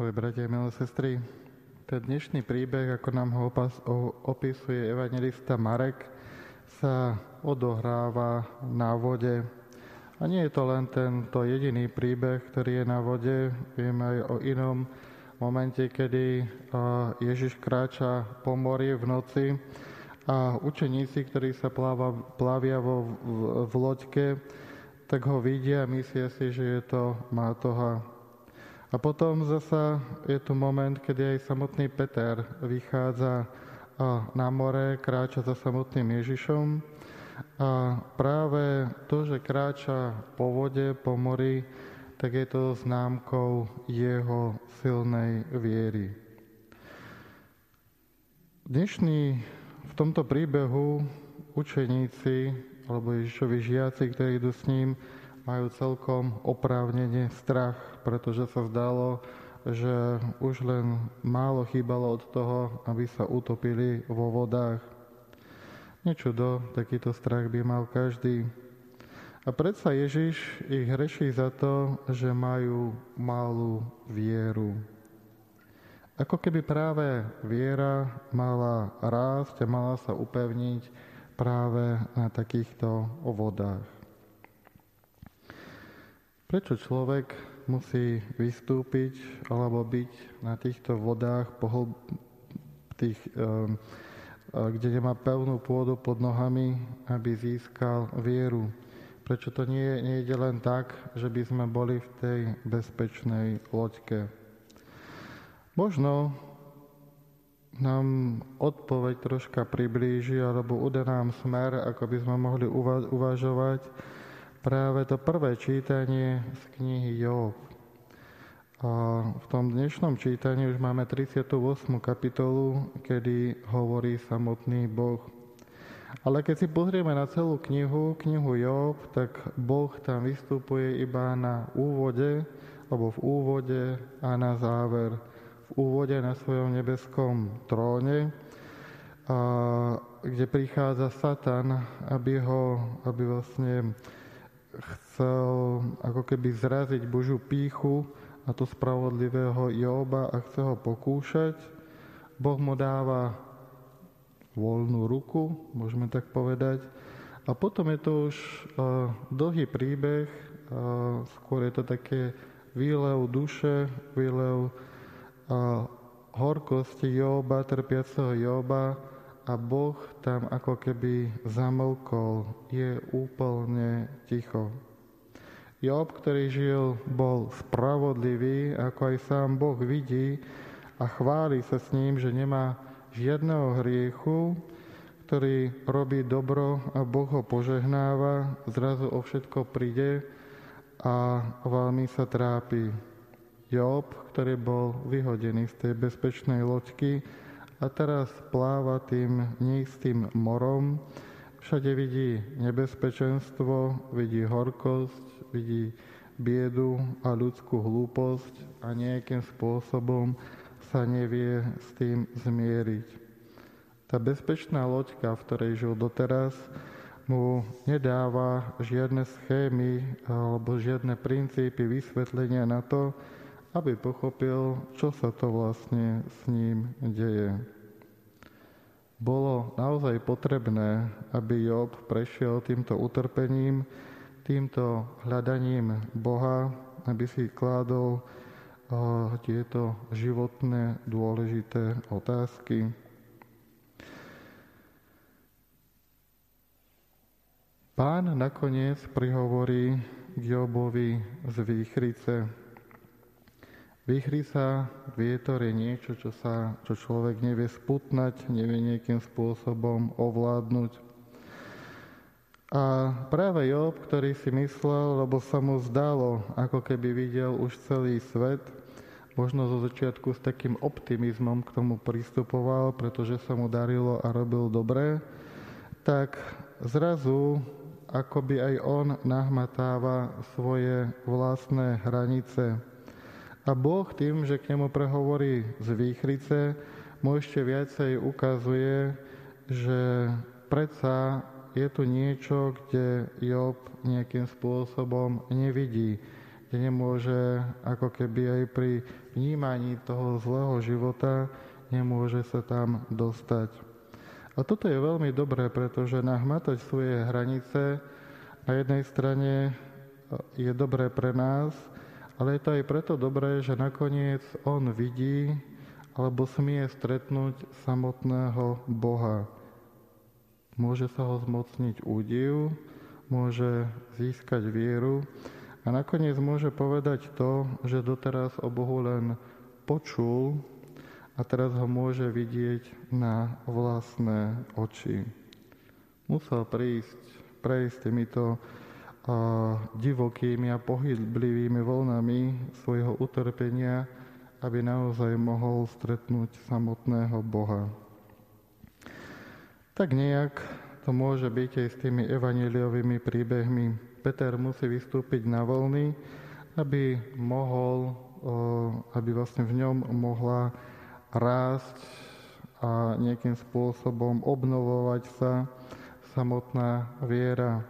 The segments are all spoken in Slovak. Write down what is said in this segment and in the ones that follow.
Moje bratia milé sestry, ten dnešný príbeh, ako nám ho opisuje evangelista Marek, sa odohráva na vode. A nie je to len tento jediný príbeh, ktorý je na vode. Vieme aj o inom momente, kedy Ježiš kráča po mori v noci a učeníci, ktorí sa pláva, plávia vo, v, v loďke, tak ho vidia a myslia si, že je to Mátoha. A potom zasa je tu moment, kedy aj samotný Peter vychádza na more, kráča za samotným Ježišom. A práve to, že kráča po vode, po mori, tak je to známkou jeho silnej viery. Dnešný v tomto príbehu učeníci alebo Ježišovi žiaci, ktorí idú s ním, majú celkom oprávnene strach, pretože sa zdalo, že už len málo chýbalo od toho, aby sa utopili vo vodách. Nečudo, takýto strach by mal každý. A predsa Ježiš ich hreší za to, že majú malú vieru. Ako keby práve viera mala rásť a mala sa upevniť práve na takýchto vodách. Prečo človek musí vystúpiť alebo byť na týchto vodách, pohlb, tých, ehm, kde nemá pevnú pôdu pod nohami, aby získal vieru? Prečo to nie, nie ide len tak, že by sme boli v tej bezpečnej loďke? Možno nám odpoveď troška priblíži alebo uda nám smer, ako by sme mohli uvažovať práve to prvé čítanie z knihy Job. A v tom dnešnom čítaní už máme 38. kapitolu, kedy hovorí samotný Boh. Ale keď si pozrieme na celú knihu, knihu Job, tak Boh tam vystupuje iba na úvode, alebo v úvode a na záver. V úvode na svojom nebeskom tróne, a, kde prichádza Satan, aby ho, aby vlastne chcel ako keby zraziť Božiu píchu a to spravodlivého Joba a chce ho pokúšať. Boh mu dáva voľnú ruku, môžeme tak povedať. A potom je to už uh, dlhý príbeh, uh, skôr je to také výlev duše, výlev uh, horkosti Joba, trpiaceho Joba, a Boh tam ako keby zamlkol, je úplne ticho. Job, ktorý žil, bol spravodlivý, ako aj sám Boh vidí a chváli sa s ním, že nemá žiadneho hriechu, ktorý robí dobro a Boh ho požehnáva, zrazu o všetko príde a veľmi sa trápi. Job, ktorý bol vyhodený z tej bezpečnej loďky, a teraz pláva tým neistým morom, všade vidí nebezpečenstvo, vidí horkosť, vidí biedu a ľudskú hlúposť a nejakým spôsobom sa nevie s tým zmieriť. Tá bezpečná loďka, v ktorej žil doteraz, mu nedáva žiadne schémy alebo žiadne princípy vysvetlenia na to, aby pochopil, čo sa to vlastne s ním deje. Bolo naozaj potrebné, aby Job prešiel týmto utrpením, týmto hľadaním Boha, aby si kládol tieto životné dôležité otázky. Pán nakoniec prihovorí k Jobovi z výchrice. Výchrica, vietor je niečo, čo, sa, čo človek nevie sputnať, nevie nejakým spôsobom ovládnuť. A práve Job, ktorý si myslel, lebo sa mu zdalo, ako keby videl už celý svet, možno zo začiatku s takým optimizmom k tomu pristupoval, pretože sa mu darilo a robil dobre, tak zrazu akoby aj on nahmatáva svoje vlastné hranice a Boh tým, že k nemu prehovorí z výchrice, mu ešte viacej ukazuje, že predsa je tu niečo, kde Job nejakým spôsobom nevidí, kde nemôže ako keby aj pri vnímaní toho zlého života, nemôže sa tam dostať. A toto je veľmi dobré, pretože nahmatať svoje hranice na jednej strane je dobré pre nás, ale je to aj preto dobré, že nakoniec on vidí alebo smie stretnúť samotného Boha. Môže sa ho zmocniť údiv, môže získať vieru a nakoniec môže povedať to, že doteraz o Bohu len počul a teraz ho môže vidieť na vlastné oči. Musel prísť, prejsť týmito divokými a pohyblivými voľnami svojho utrpenia, aby naozaj mohol stretnúť samotného Boha. Tak nejak to môže byť aj s tými evaneliovými príbehmi. Peter musí vystúpiť na voľny, aby mohol, aby vlastne v ňom mohla rásť a nejakým spôsobom obnovovať sa samotná viera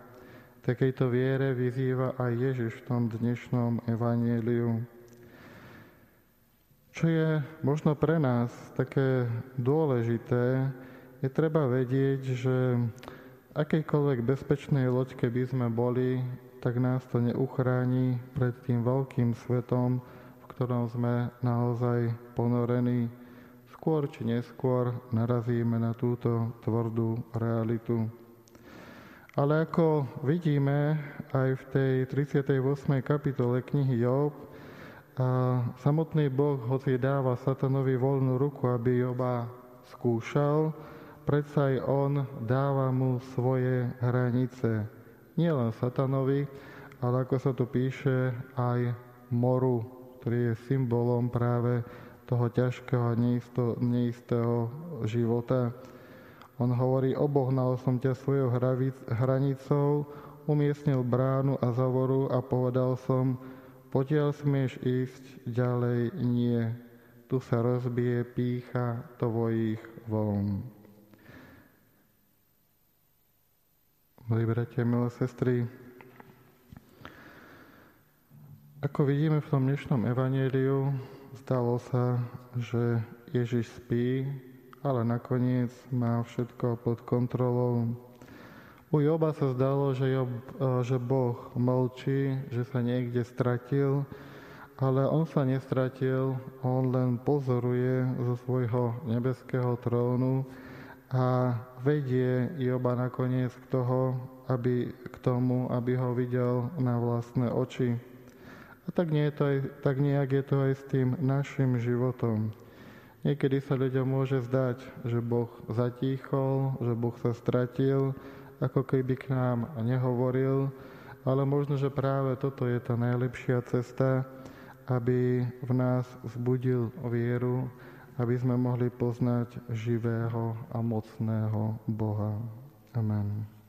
takejto viere vyzýva aj Ježiš v tom dnešnom evanieliu. Čo je možno pre nás také dôležité, je treba vedieť, že akejkoľvek bezpečnej loďke by sme boli, tak nás to neuchráni pred tým veľkým svetom, v ktorom sme naozaj ponorení. Skôr či neskôr narazíme na túto tvrdú realitu. Ale ako vidíme aj v tej 38. kapitole knihy Job, samotný Boh, hoci dáva satanovi voľnú ruku, aby Joba skúšal, predsa aj on dáva mu svoje hranice. Nielen satanovi, ale ako sa tu píše, aj moru, ktorý je symbolom práve toho ťažkého a neistého života. On hovorí, obohnal som ťa svojou hranicou, umiestnil bránu a zavoru a povedal som, potiaľ smieš ísť, ďalej nie. Tu sa rozbije pícha tvojich vln. Milí bratia, milé sestry, ako vidíme v tom dnešnom evaníliu, zdalo sa, že Ježiš spí, ale nakoniec má všetko pod kontrolou. U Joba sa zdalo, že, Job, e, že Boh mlčí, že sa niekde stratil, ale on sa nestratil, on len pozoruje zo svojho nebeského trónu a vedie Joba nakoniec k, toho, aby, k tomu, aby ho videl na vlastné oči. A tak, nie je to aj, tak nejak je to aj s tým našim životom. Niekedy sa ľuďom môže zdať, že Boh zatíchol, že Boh sa stratil, ako keby k nám nehovoril, ale možno, že práve toto je tá najlepšia cesta, aby v nás vzbudil vieru, aby sme mohli poznať živého a mocného Boha. Amen.